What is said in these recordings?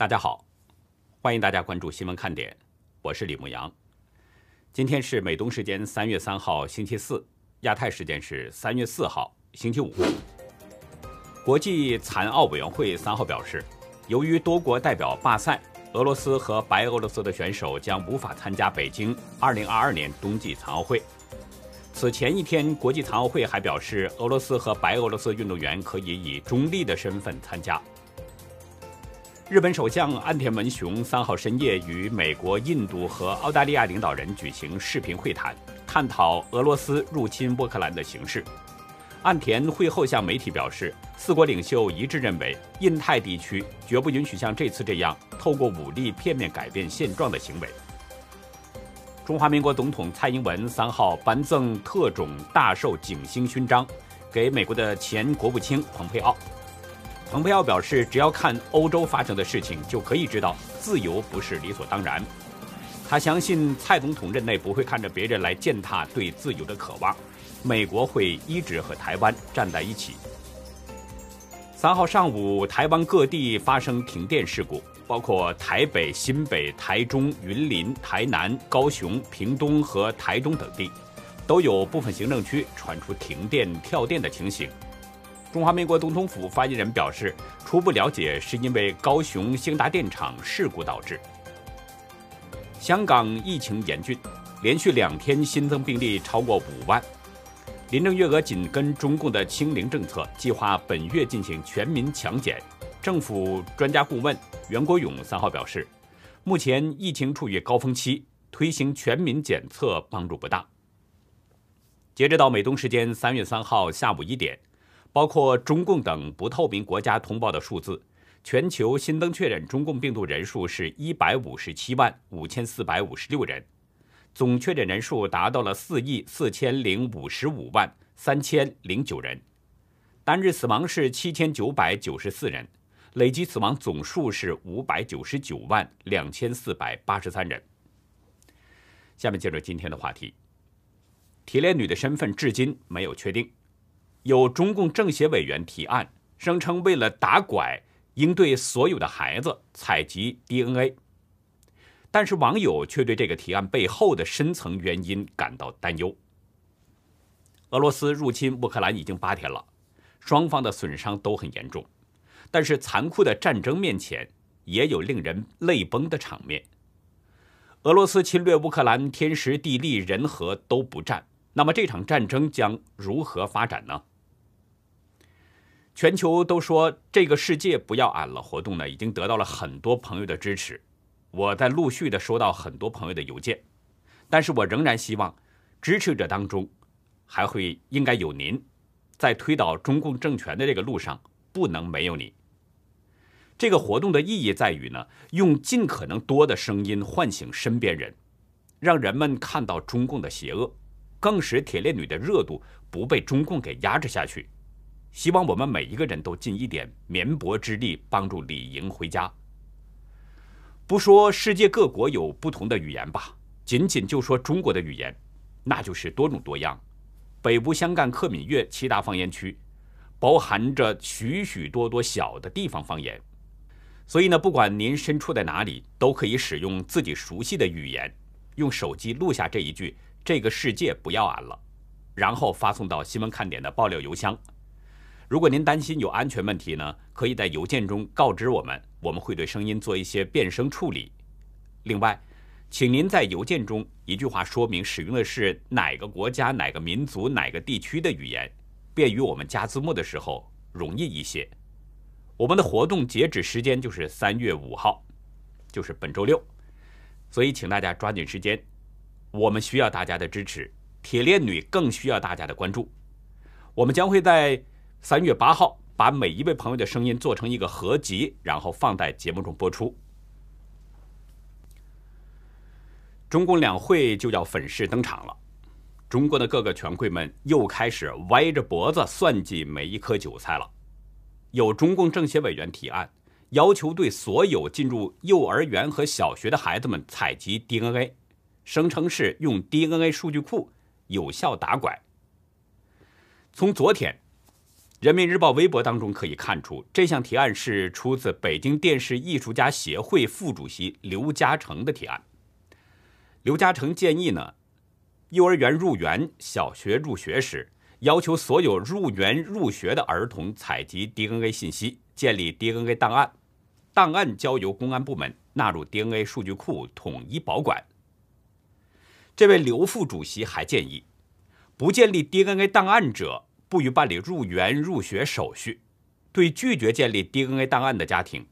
大家好，欢迎大家关注新闻看点，我是李牧阳。今天是美东时间三月三号星期四，亚太时间是三月四号星期五。国际残奥委员会三号表示，由于多国代表罢赛，俄罗斯和白俄罗斯的选手将无法参加北京二零二二年冬季残奥会。此前一天，国际残奥会还表示，俄罗斯和白俄罗斯运动员可以以中立的身份参加。日本首相岸田文雄三号深夜与美国、印度和澳大利亚领导人举行视频会谈，探讨俄罗斯入侵乌克兰的形势。岸田会后向媒体表示，四国领袖一致认为，印太地区绝不允许像这次这样透过武力片面改变现状的行为。中华民国总统蔡英文三号颁赠特种大绶景星勋章给美国的前国务卿蓬佩奥。蓬佩奥表示，只要看欧洲发生的事情，就可以知道自由不是理所当然。他相信蔡总统任内不会看着别人来践踏对自由的渴望，美国会一直和台湾站在一起。三号上午，台湾各地发生停电事故，包括台北、新北、台中、云林、台南、高雄、屏东和台东等地，都有部分行政区传出停电、跳电的情形。中华民国总统府发言人表示，初步了解是因为高雄兴达电厂事故导致。香港疫情严峻，连续两天新增病例超过五万。林郑月娥紧跟中共的清零政策，计划本月进行全民强检。政府专家顾问袁国勇三号表示，目前疫情处于高峰期，推行全民检测帮助不大。截止到美东时间三月三号下午一点。包括中共等不透明国家通报的数字，全球新增确诊中共病毒人数是一百五十七万五千四百五十六人，总确诊人数达到了四亿四千零五十五万三千零九人，单日死亡是七千九百九十四人，累计死亡总数是五百九十九万两千四百八十三人。下面接着今天的话题，铁链女的身份至今没有确定。有中共政协委员提案，声称为了打拐，应对所有的孩子采集 DNA。但是网友却对这个提案背后的深层原因感到担忧。俄罗斯入侵乌克兰已经八天了，双方的损伤都很严重，但是残酷的战争面前，也有令人泪崩的场面。俄罗斯侵略乌克兰，天时地利人和都不占，那么这场战争将如何发展呢？全球都说这个世界不要俺了活动呢，已经得到了很多朋友的支持。我在陆续的收到很多朋友的邮件，但是我仍然希望支持者当中还会应该有您，在推倒中共政权的这个路上不能没有你。这个活动的意义在于呢，用尽可能多的声音唤醒身边人，让人们看到中共的邪恶，更使铁链女的热度不被中共给压制下去。希望我们每一个人都尽一点绵薄之力，帮助李莹回家。不说世界各国有不同的语言吧，仅仅就说中国的语言，那就是多种多样。北部湘赣克闽粤七大方言区，包含着许许多多小的地方方言。所以呢，不管您身处在哪里，都可以使用自己熟悉的语言，用手机录下这一句“这个世界不要俺了”，然后发送到新闻看点的爆料邮箱。如果您担心有安全问题呢，可以在邮件中告知我们，我们会对声音做一些变声处理。另外，请您在邮件中一句话说明使用的是哪个国家、哪个民族、哪个地区的语言，便于我们加字幕的时候容易一些。我们的活动截止时间就是三月五号，就是本周六，所以请大家抓紧时间。我们需要大家的支持，铁链女更需要大家的关注。我们将会在。三月八号，把每一位朋友的声音做成一个合集，然后放在节目中播出。中共两会就要粉饰登场了，中国的各个权贵们又开始歪着脖子算计每一颗韭菜了。有中共政协委员提案，要求对所有进入幼儿园和小学的孩子们采集 DNA，声称是用 DNA 数据库有效打拐。从昨天。人民日报微博当中可以看出，这项提案是出自北京电视艺术家协会副主席刘嘉诚的提案。刘嘉诚建议呢，幼儿园入园、小学入学时，要求所有入园入学的儿童采集 DNA 信息，建立 DNA 档案，档案交由公安部门纳入 DNA 数据库统一保管。这位刘副主席还建议，不建立 DNA 档案者。不予办理入园入学手续，对拒绝建立 DNA 档案的家庭，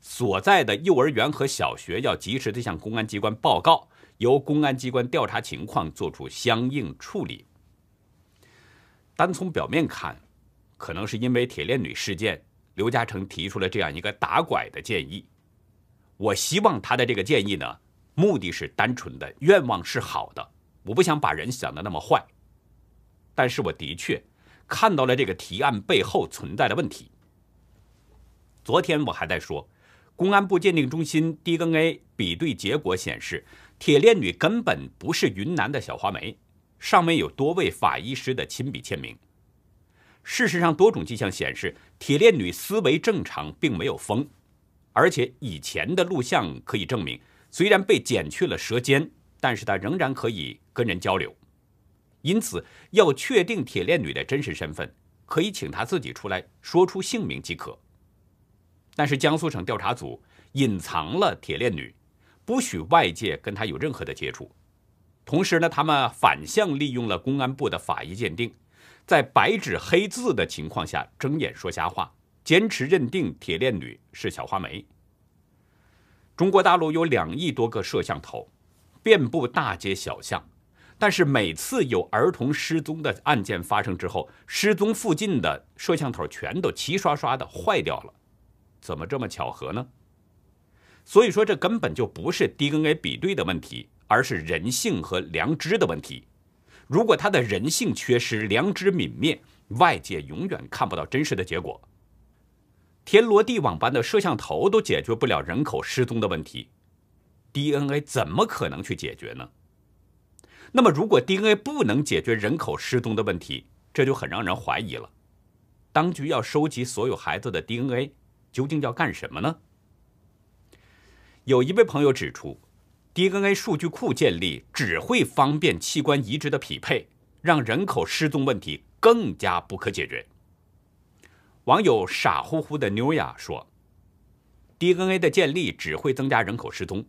所在的幼儿园和小学要及时的向公安机关报告，由公安机关调查情况，作出相应处理。单从表面看，可能是因为铁链女事件，刘嘉诚提出了这样一个打拐的建议。我希望他的这个建议呢，目的是单纯的，愿望是好的，我不想把人想的那么坏。但是我的确。看到了这个提案背后存在的问题。昨天我还在说，公安部鉴定中心 DNA 比对结果显示，铁链女根本不是云南的小花梅，上面有多位法医师的亲笔签名。事实上，多种迹象显示，铁链女思维正常，并没有疯，而且以前的录像可以证明，虽然被剪去了舌尖，但是她仍然可以跟人交流。因此，要确定铁链女的真实身份，可以请她自己出来说出姓名即可。但是江苏省调查组隐藏了铁链女，不许外界跟她有任何的接触。同时呢，他们反向利用了公安部的法医鉴定，在白纸黑字的情况下睁眼说瞎话，坚持认定铁链女是小花梅。中国大陆有两亿多个摄像头，遍布大街小巷。但是每次有儿童失踪的案件发生之后，失踪附近的摄像头全都齐刷刷的坏掉了，怎么这么巧合呢？所以说这根本就不是 DNA 比对的问题，而是人性和良知的问题。如果他的人性缺失，良知泯灭，外界永远看不到真实的结果。天罗地网般的摄像头都解决不了人口失踪的问题，DNA 怎么可能去解决呢？那么，如果 DNA 不能解决人口失踪的问题，这就很让人怀疑了。当局要收集所有孩子的 DNA，究竟要干什么呢？有一位朋友指出，DNA 数据库建立只会方便器官移植的匹配，让人口失踪问题更加不可解决。网友傻乎乎的妞呀说：“DNA 的建立只会增加人口失踪。”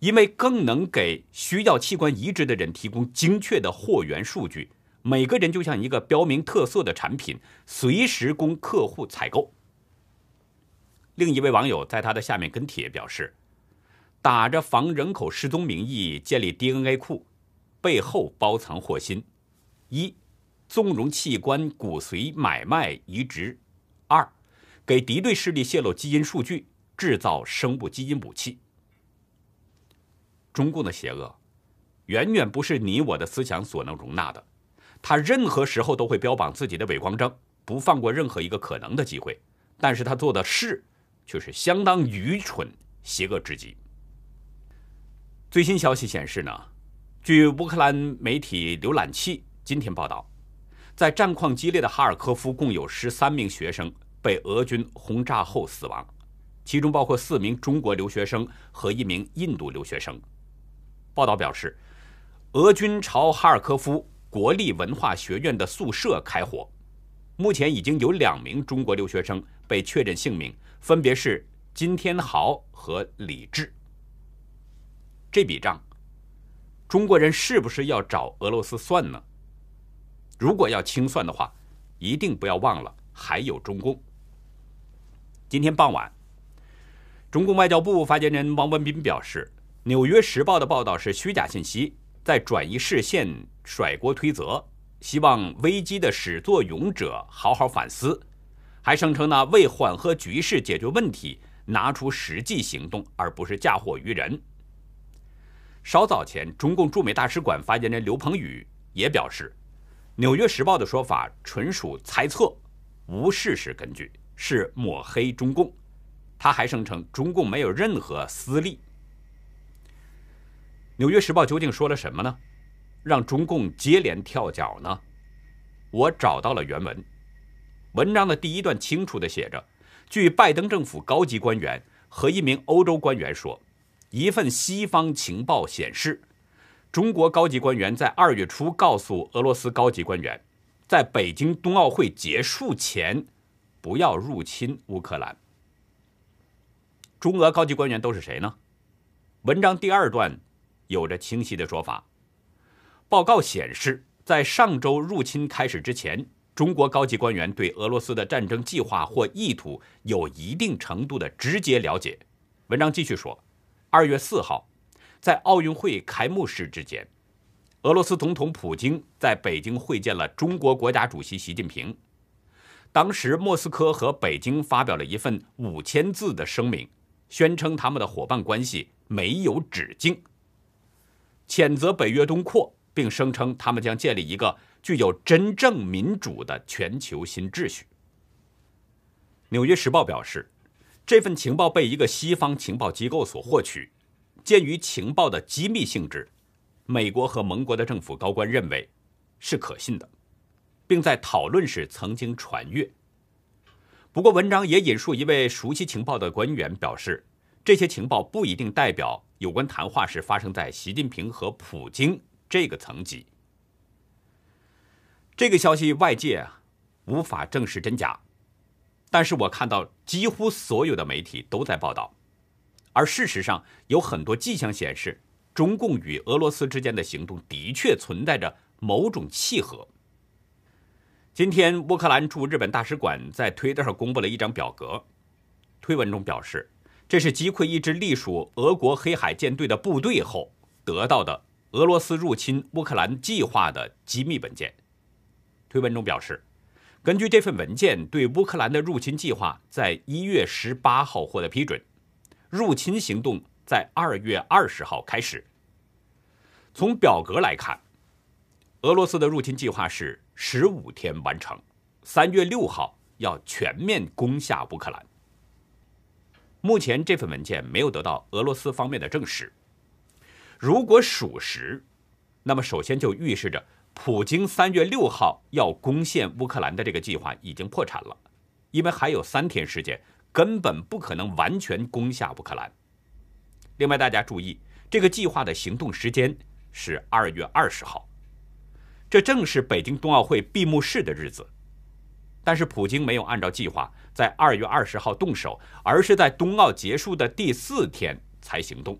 因为更能给需要器官移植的人提供精确的货源数据，每个人就像一个标明特色的产品，随时供客户采购。另一位网友在他的下面跟帖表示，打着防人口失踪名义建立 DNA 库，背后包藏祸心：一、纵容器官骨髓买卖移植；二、给敌对势力泄露基因数据，制造生物基因武器。中共的邪恶，远远不是你我的思想所能容纳的。他任何时候都会标榜自己的伟光正，不放过任何一个可能的机会。但是他做的事却是相当愚蠢、邪恶至极。最新消息显示呢，据乌克兰媒体浏览器今天报道，在战况激烈的哈尔科夫，共有十三名学生被俄军轰炸后死亡，其中包括四名中国留学生和一名印度留学生。报道表示，俄军朝哈尔科夫国立文化学院的宿舍开火，目前已经有两名中国留学生被确认姓名，分别是金天豪和李志。这笔账，中国人是不是要找俄罗斯算呢？如果要清算的话，一定不要忘了还有中共。今天傍晚，中共外交部发言人王文斌表示。《纽约时报》的报道是虚假信息，在转移视线、甩锅推责，希望危机的始作俑者好好反思，还声称呢为缓和局势、解决问题，拿出实际行动，而不是嫁祸于人。稍早前，中共驻美大使馆发言人刘鹏宇也表示，《纽约时报》的说法纯属猜测，无事实根据，是抹黑中共。他还声称，中共没有任何私利。《纽约时报》究竟说了什么呢？让中共接连跳脚呢？我找到了原文。文章的第一段清楚地写着：据拜登政府高级官员和一名欧洲官员说，一份西方情报显示，中国高级官员在二月初告诉俄罗斯高级官员，在北京冬奥会结束前不要入侵乌克兰。中俄高级官员都是谁呢？文章第二段有着清晰的说法。报告显示，在上周入侵开始之前，中国高级官员对俄罗斯的战争计划或意图有一定程度的直接了解。文章继续说，二月四号，在奥运会开幕式之前，俄罗斯总统普京在北京会见了中国国家主席习近平。当时，莫斯科和北京发表了一份五千字的声明。宣称他们的伙伴关系没有止境，谴责北约东扩，并声称他们将建立一个具有真正民主的全球新秩序。《纽约时报》表示，这份情报被一个西方情报机构所获取，鉴于情报的机密性质，美国和盟国的政府高官认为是可信的，并在讨论时曾经传阅。不过，文章也引述一位熟悉情报的官员表示，这些情报不一定代表有关谈话是发生在习近平和普京这个层级。这个消息外界啊无法证实真假，但是我看到几乎所有的媒体都在报道，而事实上有很多迹象显示，中共与俄罗斯之间的行动的确存在着某种契合。今天，乌克兰驻日本大使馆在推特上公布了一张表格，推文中表示，这是击溃一支隶属俄国黑海舰队的部队后得到的俄罗斯入侵乌克兰计划的机密文件。推文中表示，根据这份文件，对乌克兰的入侵计划在一月十八号获得批准，入侵行动在二月二十号开始。从表格来看，俄罗斯的入侵计划是。十五天完成，三月六号要全面攻下乌克兰。目前这份文件没有得到俄罗斯方面的证实。如果属实，那么首先就预示着普京三月六号要攻陷乌克兰的这个计划已经破产了，因为还有三天时间，根本不可能完全攻下乌克兰。另外，大家注意，这个计划的行动时间是二月二十号。这正是北京冬奥会闭幕式的日子，但是普京没有按照计划在二月二十号动手，而是在冬奥结束的第四天才行动。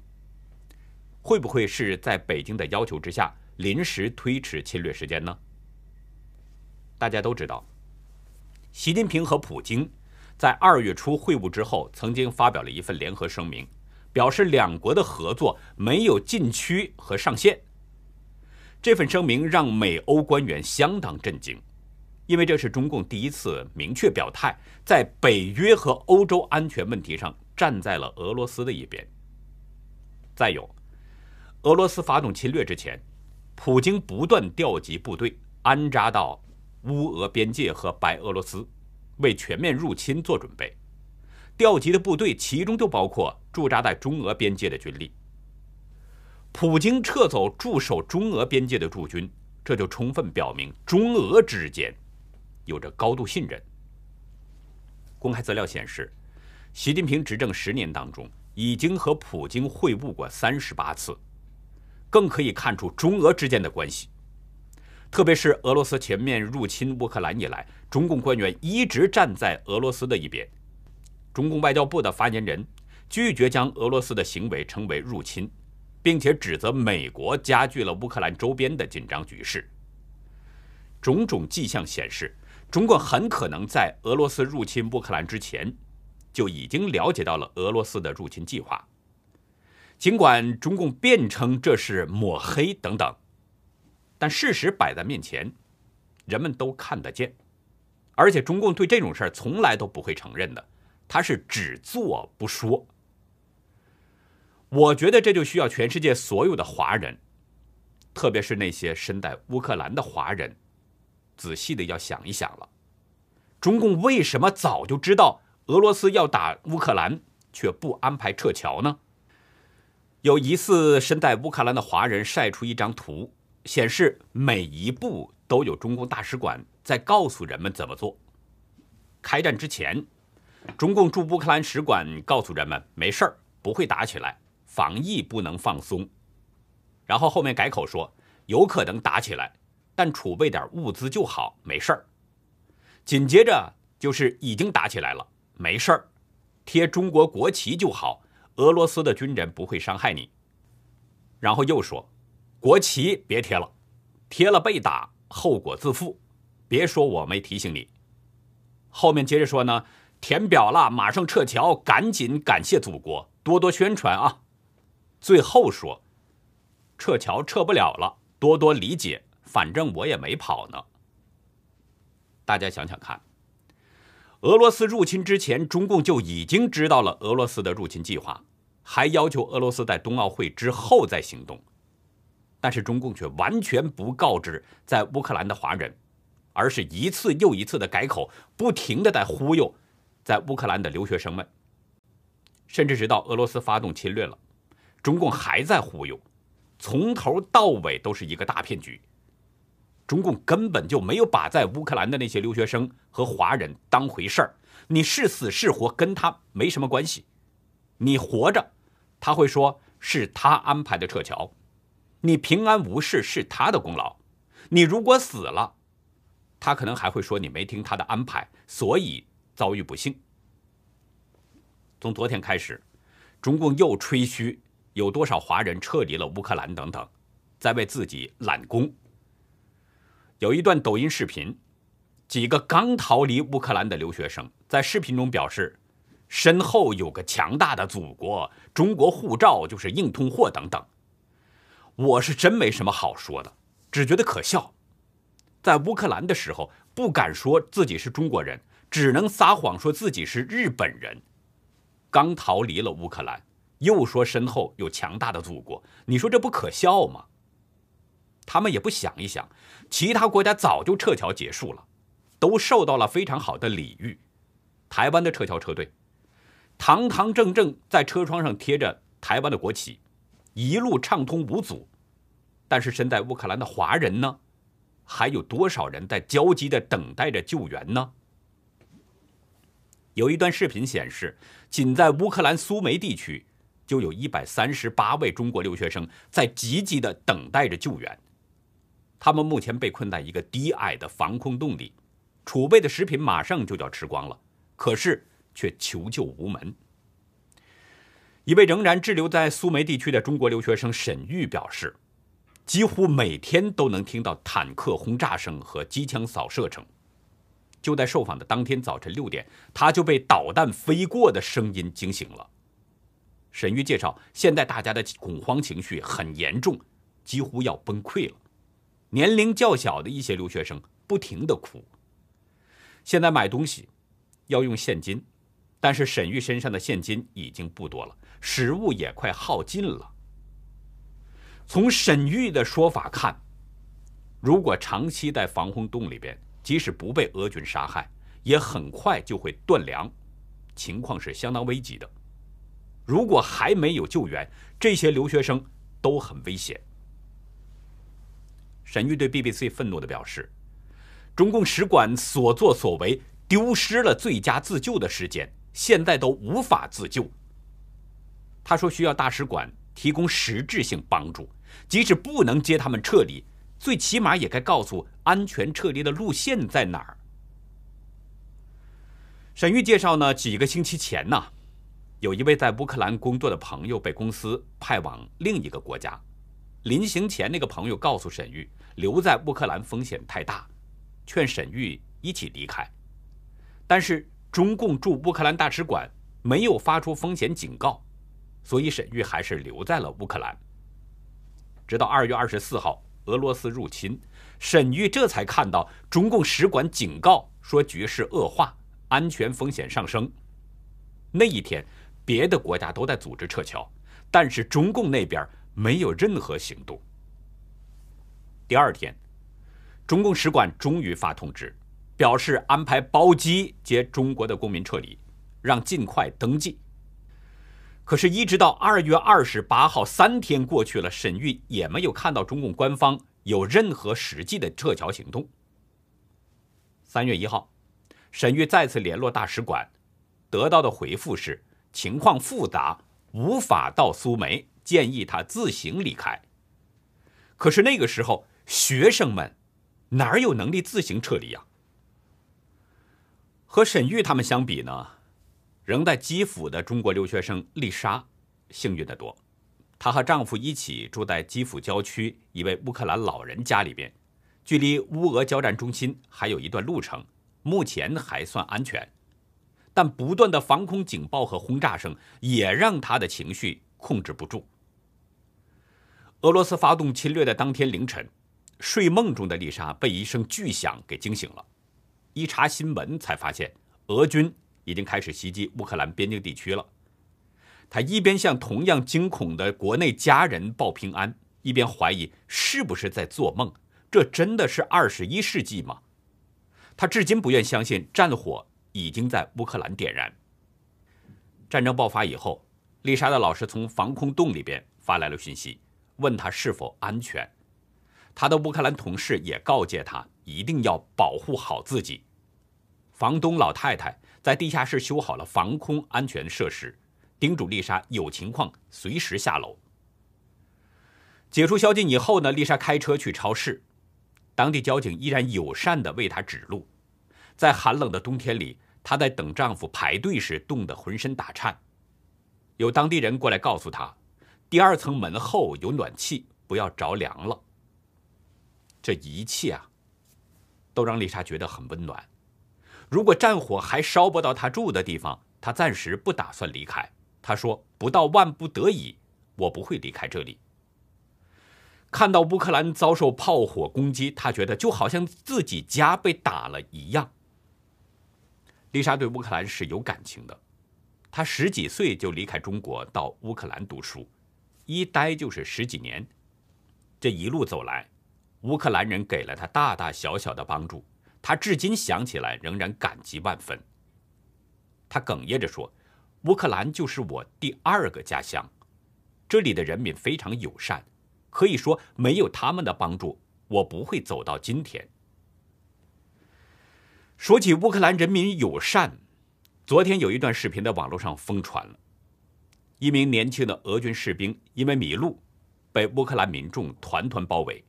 会不会是在北京的要求之下临时推迟侵略时间呢？大家都知道，习近平和普京在二月初会晤之后，曾经发表了一份联合声明，表示两国的合作没有禁区和上限。这份声明让美欧官员相当震惊，因为这是中共第一次明确表态，在北约和欧洲安全问题上站在了俄罗斯的一边。再有，俄罗斯发动侵略之前，普京不断调集部队安扎到乌俄边界和白俄罗斯，为全面入侵做准备。调集的部队其中就包括驻扎在中俄边界的军力。普京撤走驻守中俄边界的驻军，这就充分表明中俄之间有着高度信任。公开资料显示，习近平执政十年当中，已经和普京会晤过三十八次，更可以看出中俄之间的关系。特别是俄罗斯全面入侵乌克兰以来，中共官员一直站在俄罗斯的一边。中共外交部的发言人拒绝将俄罗斯的行为称为入侵。并且指责美国加剧了乌克兰周边的紧张局势。种种迹象显示，中共很可能在俄罗斯入侵乌克兰之前，就已经了解到了俄罗斯的入侵计划。尽管中共辩称这是抹黑等等，但事实摆在面前，人们都看得见。而且中共对这种事儿从来都不会承认的，他是只做不说。我觉得这就需要全世界所有的华人，特别是那些身在乌克兰的华人，仔细的要想一想了。中共为什么早就知道俄罗斯要打乌克兰，却不安排撤侨呢？有疑似身在乌克兰的华人晒出一张图，显示每一步都有中共大使馆在告诉人们怎么做。开战之前，中共驻乌克兰使馆告诉人们没事儿，不会打起来，防疫不能放松。然后后面改口说有可能打起来，但储备点物资就好，没事儿。紧接着就是已经打起来了，没事儿，贴中国国旗就好，俄罗斯的军人不会伤害你。然后又说，国旗别贴了，贴了被打，后果自负。别说我没提醒你。后面接着说呢，填表了，马上撤侨，赶紧感谢祖国，多多宣传啊。最后说，撤侨撤不了了，多多理解，反正我也没跑呢。大家想想看，俄罗斯入侵之前，中共就已经知道了俄罗斯的入侵计划，还要求俄罗斯在冬奥会之后再行动，但是中共却完全不告知在乌克兰的华人，而是一次又一次的改口，不停的在忽悠在乌克兰的留学生们，甚至直到俄罗斯发动侵略了，中共还在忽悠，从头到尾都是一个大骗局。中共根本就没有把在乌克兰的那些留学生和华人当回事儿，你是死是活跟他没什么关系。你活着，他会说是他安排的撤侨；你平安无事是他的功劳。你如果死了，他可能还会说你没听他的安排，所以遭遇不幸。从昨天开始，中共又吹嘘有多少华人撤离了乌克兰等等，在为自己揽功。有一段抖音视频，几个刚逃离乌克兰的留学生在视频中表示，身后有个强大的祖国，中国护照就是硬通货等等。我是真没什么好说的，只觉得可笑。在乌克兰的时候不敢说自己是中国人，只能撒谎说自己是日本人。刚逃离了乌克兰，又说身后有强大的祖国，你说这不可笑吗？他们也不想一想。其他国家早就撤侨结束了，都受到了非常好的礼遇。台湾的撤侨车队，堂堂正正在车窗上贴着台湾的国旗，一路畅通无阻。但是身在乌克兰的华人呢，还有多少人在焦急的等待着救援呢？有一段视频显示，仅在乌克兰苏梅地区，就有一百三十八位中国留学生在积极的等待着救援。他们目前被困在一个低矮的防空洞里，储备的食品马上就要吃光了，可是却求救无门。一位仍然滞留在苏梅地区的中国留学生沈玉表示，几乎每天都能听到坦克轰炸声和机枪扫射声。就在受访的当天早晨六点，他就被导弹飞过的声音惊醒了。沈玉介绍，现在大家的恐慌情绪很严重，几乎要崩溃了。年龄较小的一些留学生不停的哭。现在买东西要用现金，但是沈玉身上的现金已经不多了，食物也快耗尽了。从沈玉的说法看，如果长期在防空洞里边，即使不被俄军杀害，也很快就会断粮，情况是相当危急的。如果还没有救援，这些留学生都很危险。沈玉对 BBC 愤怒地表示：“中共使馆所作所为丢失了最佳自救的时间，现在都无法自救。”他说：“需要大使馆提供实质性帮助，即使不能接他们撤离，最起码也该告诉安全撤离的路线在哪儿。”沈玉介绍呢，几个星期前呢，有一位在乌克兰工作的朋友被公司派往另一个国家。临行前，那个朋友告诉沈玉，留在乌克兰风险太大，劝沈玉一起离开。但是中共驻乌克兰大使馆没有发出风险警告，所以沈玉还是留在了乌克兰。直到二月二十四号，俄罗斯入侵，沈玉这才看到中共使馆警告说局势恶化，安全风险上升。那一天，别的国家都在组织撤侨，但是中共那边。没有任何行动。第二天，中共使馆终于发通知，表示安排包机接中国的公民撤离，让尽快登记。可是，一直到二月二十八号，三天过去了，沈玉也没有看到中共官方有任何实际的撤侨行动。三月一号，沈玉再次联络大使馆，得到的回复是情况复杂，无法到苏梅，建议他自行离开。可是那个时候，学生们哪有能力自行撤离呀？和沈玉他们相比呢，仍在基辅的中国留学生丽莎幸运得多。她和丈夫一起住在基辅郊区一位乌克兰老人家里边，距离乌俄交战中心还有一段路程。目前还算安全，但不断的防空警报和轰炸声也让他的情绪控制不住。俄罗斯发动侵略的当天凌晨，睡梦中的丽莎被一声巨响给惊醒了，一查新闻才发现俄军已经开始袭击乌克兰边境地区了。她一边向同样惊恐的国内家人报平安，一边怀疑是不是在做梦？这真的是二十一世纪吗？他至今不愿相信战火已经在乌克兰点燃。战争爆发以后，丽莎的老师从防空洞里边发来了讯息，问他是否安全。他的乌克兰同事也告诫他一定要保护好自己。房东老太太在地下室修好了防空安全设施，叮嘱丽莎有情况随时下楼。解除宵禁以后呢，丽莎开车去超市。当地交警依然友善地为她指路，在寒冷的冬天里，她在等丈夫排队时冻得浑身打颤。有当地人过来告诉她，第二层门后有暖气，不要着凉了。这一切啊，都让丽莎觉得很温暖。如果战火还烧不到她住的地方，她暂时不打算离开。她说：“不到万不得已，我不会离开这里。”看到乌克兰遭受炮火攻击，他觉得就好像自己家被打了一样。丽莎对乌克兰是有感情的，她十几岁就离开中国到乌克兰读书，一待就是十几年。这一路走来，乌克兰人给了他大大小小的帮助，他至今想起来仍然感激万分。他哽咽着说：“乌克兰就是我第二个家乡，这里的人民非常友善。”可以说，没有他们的帮助，我不会走到今天。说起乌克兰人民友善，昨天有一段视频在网络上疯传了。一名年轻的俄军士兵因为迷路，被乌克兰民众团团包围。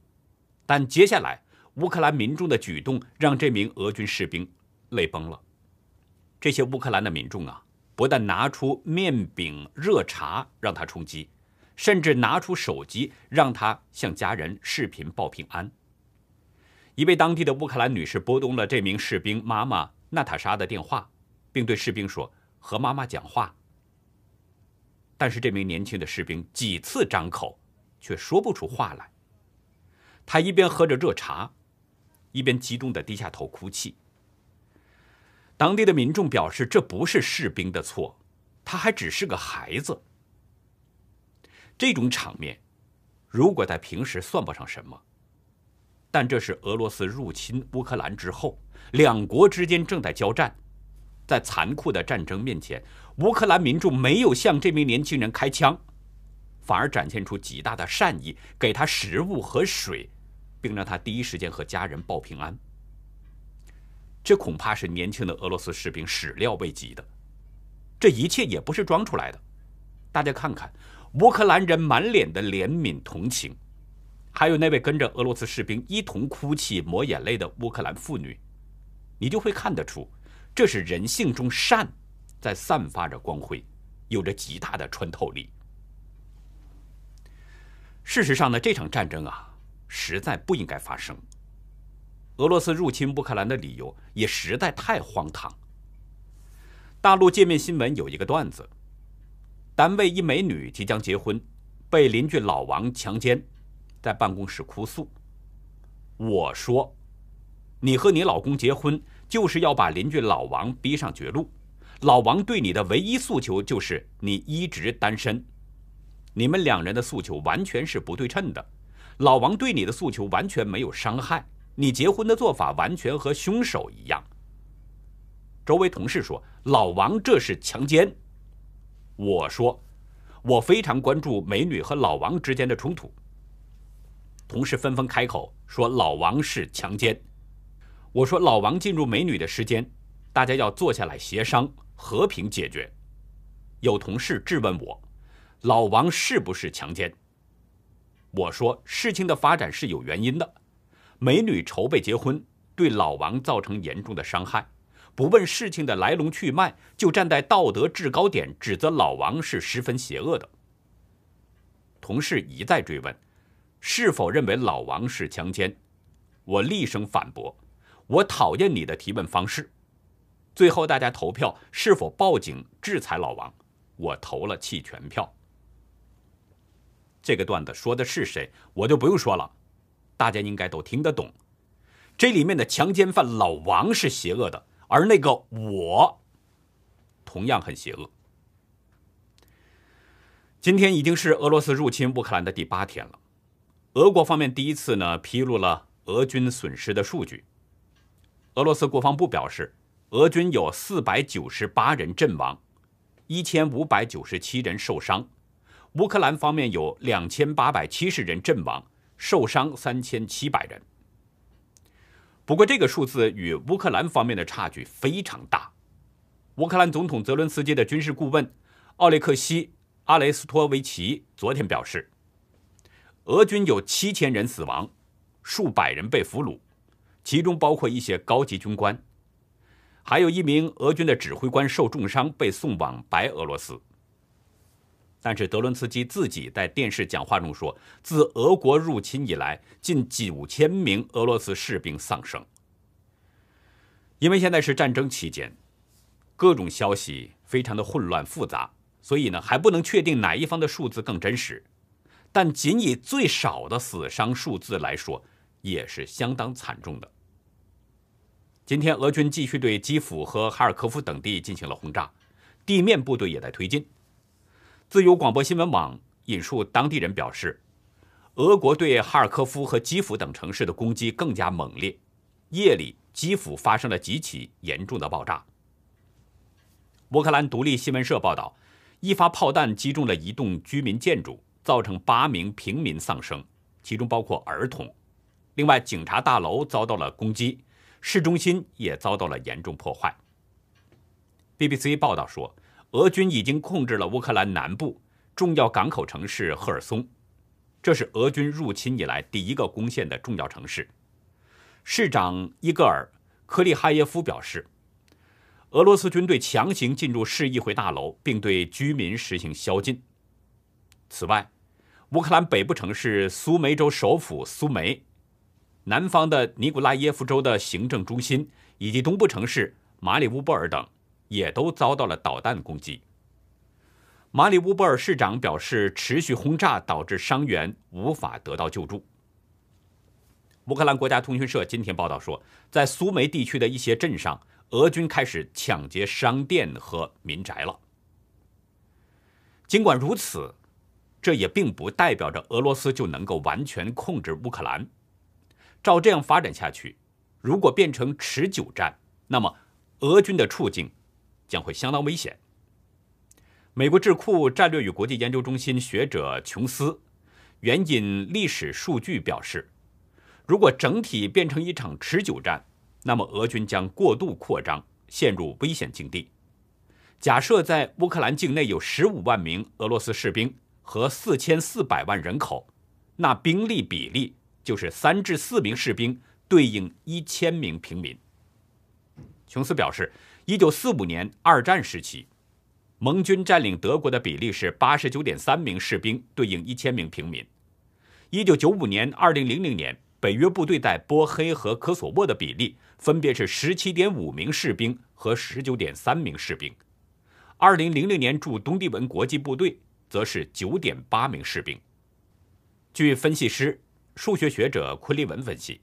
但接下来，乌克兰民众的举动让这名俄军士兵泪崩了。这些乌克兰的民众啊，不但拿出面饼、热茶让他充饥。甚至拿出手机让他向家人视频报平安。一位当地的乌克兰女士拨通了这名士兵妈妈娜塔莎的电话，并对士兵说：“和妈妈讲话。”但是这名年轻的士兵几次张口，却说不出话来。他一边喝着热茶，一边激动地低下头哭泣。当地的民众表示，这不是士兵的错，他还只是个孩子。这种场面，如果在平时算不上什么，但这是俄罗斯入侵乌克兰之后，两国之间正在交战，在残酷的战争面前，乌克兰民众没有向这名年轻人开枪，反而展现出极大的善意，给他食物和水，并让他第一时间和家人报平安。这恐怕是年轻的俄罗斯士兵始料未及的，这一切也不是装出来的，大家看看。乌克兰人满脸的怜悯同情，还有那位跟着俄罗斯士兵一同哭泣、抹眼泪的乌克兰妇女，你就会看得出，这是人性中善在散发着光辉，有着极大的穿透力。事实上呢，这场战争啊，实在不应该发生。俄罗斯入侵乌克兰的理由也实在太荒唐。大陆界面新闻有一个段子。单位一美女即将结婚，被邻居老王强奸，在办公室哭诉。我说：“你和你老公结婚，就是要把邻居老王逼上绝路。老王对你的唯一诉求就是你一直单身，你们两人的诉求完全是不对称的。老王对你的诉求完全没有伤害，你结婚的做法完全和凶手一样。”周围同事说：“老王这是强奸。”我说，我非常关注美女和老王之间的冲突。同事纷纷开口说老王是强奸。我说老王进入美女的时间，大家要坐下来协商，和平解决。有同事质问我，老王是不是强奸？我说事情的发展是有原因的，美女筹备结婚，对老王造成严重的伤害，不问事情的来龙去脉，就站在道德制高点指责老王是十分邪恶的。同事一再追问，是否认为老王是强奸？我厉声反驳，我讨厌你的提问方式。最后大家投票是否报警制裁老王，我投了弃权票。这个段子说的是谁，我就不用说了，大家应该都听得懂。这里面的强奸犯老王是邪恶的，而那个我同样很邪恶。今天已经是俄罗斯入侵乌克兰的第八天了，俄国方面第一次呢披露了俄军损失的数据。俄罗斯国防部表示，俄军有四百九十八人阵亡，一千五百九十七人受伤。乌克兰方面有两千八百七十人阵亡，受伤三千七百人。不过，这个数字与乌克兰方面的差距非常大。乌克兰总统泽伦斯基的军事顾问奥列克西·阿雷斯托维奇昨天表示，俄军有七千人死亡，数百人被俘虏，其中包括一些高级军官，还有一名俄军的指挥官受重伤，被送往白俄罗斯。但是德伦斯基自己在电视讲话中说，自俄国入侵以来，近九千名俄罗斯士兵丧生。因为现在是战争期间，各种消息非常的混乱复杂，所以呢还不能确定哪一方的数字更真实。但仅以最少的死伤数字来说，也是相当惨重的。今天俄军继续对基辅和哈尔科夫等地进行了轰炸，地面部队也在推进。自由广播新闻网引述当地人表示，俄国对哈尔科夫和基辅等城市的攻击更加猛烈。夜里，基辅发生了几起严重的爆炸。乌克兰独立新闻社报道，一发炮弹击中了一栋居民建筑，造成八名平民丧生，其中包括儿童。另外，警察大楼遭到了攻击，市中心也遭到了严重破坏。BBC 报道说。俄军已经控制了乌克兰南部重要港口城市赫尔松，这是俄军入侵以来第一个攻陷的重要城市。市长伊戈尔·科利哈耶夫表示，俄罗斯军队强行进入市议会大楼，并对居民实行宵禁。此外，乌克兰北部城市苏梅州首府苏梅、南方的尼古拉耶夫州的行政中心以及东部城市马里乌波尔等。也都遭到了导弹攻击。马里乌波尔市长表示，持续轰炸导致伤员无法得到救助。乌克兰国家通讯社今天报道说，在苏梅地区的一些镇上，俄军开始抢劫商店和民宅了。尽管如此，这也并不代表着俄罗斯就能够完全控制乌克兰。照这样发展下去，如果变成持久战，那么俄军的处境。将会相当危险。美国智库战略与国际研究中心学者琼斯援引历史数据表示，如果整体变成一场持久战，那么俄军将过度扩张，陷入危险境地。假设在乌克兰境内有十五万名俄罗斯士兵和四千四百万人口，那兵力比例就是三至四名士兵对应一千名平民。琼斯表示。一九四五年二战时期，盟军占领德国的比例是八十九点三名士兵对应一千名平民。一九九五年、二零零零年，北约部队在波黑和科索沃的比例分别是十七点五名士兵和十九点三名士兵。二零零零年驻东帝汶国际部队则是九点八名士兵。据分析师、数学学者昆利文分析，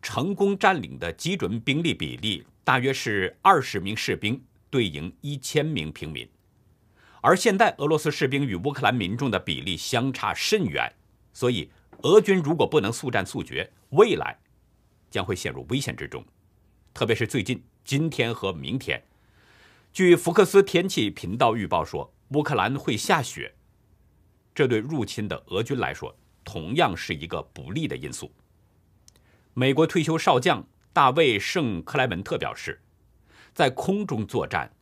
成功占领的基准兵力比例。大约是二十名士兵对应一千名平民，而现在俄罗斯士兵与乌克兰民众的比例相差甚远，所以俄军如果不能速战速决，未来将会陷入危险之中。特别是最近今天和明天，据福克斯天气频道预报说，乌克兰会下雪，这对入侵的俄军来说同样是一个不利的因素。美国退休少将。大卫·圣克莱门特表示，在空中作战，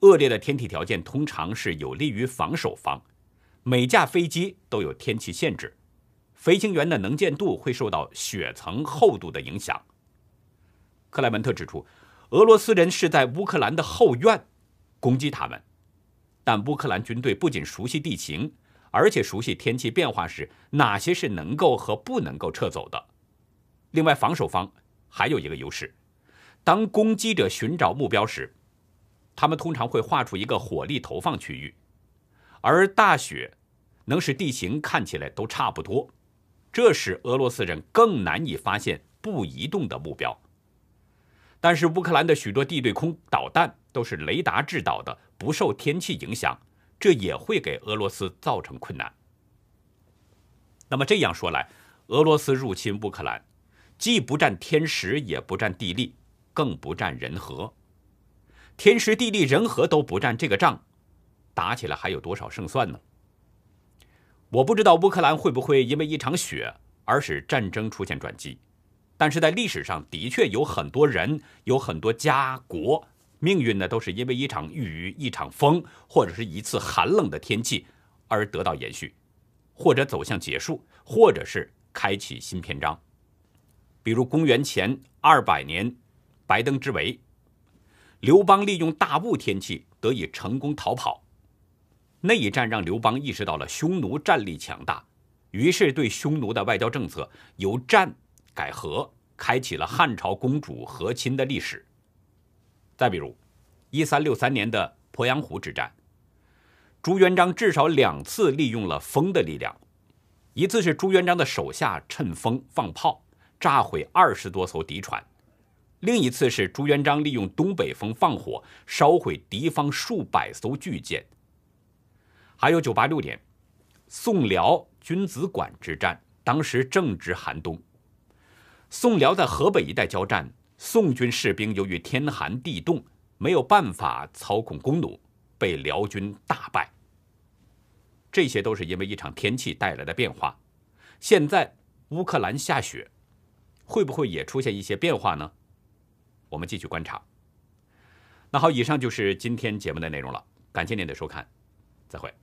恶劣的天气条件通常是有利于防守方。每架飞机都有天气限制，飞行员的能见度会受到雪层厚度的影响。克莱门特指出，俄罗斯人是在乌克兰的后院攻击他们，但乌克兰军队不仅熟悉地形，而且熟悉天气变化时哪些是能够和不能够撤走的。另外，防守方还有一个优势：当攻击者寻找目标时，他们通常会画出一个火力投放区域。而大雪能使地形看起来都差不多，这使俄罗斯人更难以发现不移动的目标。但是乌克兰的许多地对空导弹都是雷达制导的，不受天气影响，这也会给俄罗斯造成困难。那么这样说来，俄罗斯入侵乌克兰，既不占天时，也不占地利，更不占人和。天时地利人和都不占，这个仗。打起来还有多少胜算呢？我不知道乌克兰会不会因为一场雪而使战争出现转机，但是在历史上的确有很多人、有很多家国命运呢，都是因为一场雨、一场风，或者是一次寒冷的天气而得到延续，或者走向结束，或者是开启新篇章。比如公元前二百年，白登之围，刘邦利用大雾天气得以成功逃跑。那一战让刘邦意识到了匈奴战力强大，于是对匈奴的外交政策由战改和，开启了汉朝公主和亲的历史。再比如，一三六三年的鄱阳湖之战，朱元璋至少两次利用了风的力量，一次是朱元璋的手下趁风放炮，炸毁二十多艘敌船；另一次是朱元璋利用东北风放火，烧毁敌方数百艘巨舰。还有九八六年，宋辽君子馆之战，当时正值寒冬，宋辽在河北一带交战，宋军士兵由于天寒地冻，没有办法操控弓弩，被辽军大败。这些都是因为一场天气带来的变化。现在乌克兰下雪，会不会也出现一些变化呢？我们继续观察。那好，以上就是今天节目的内容了，感谢您的收看，再会。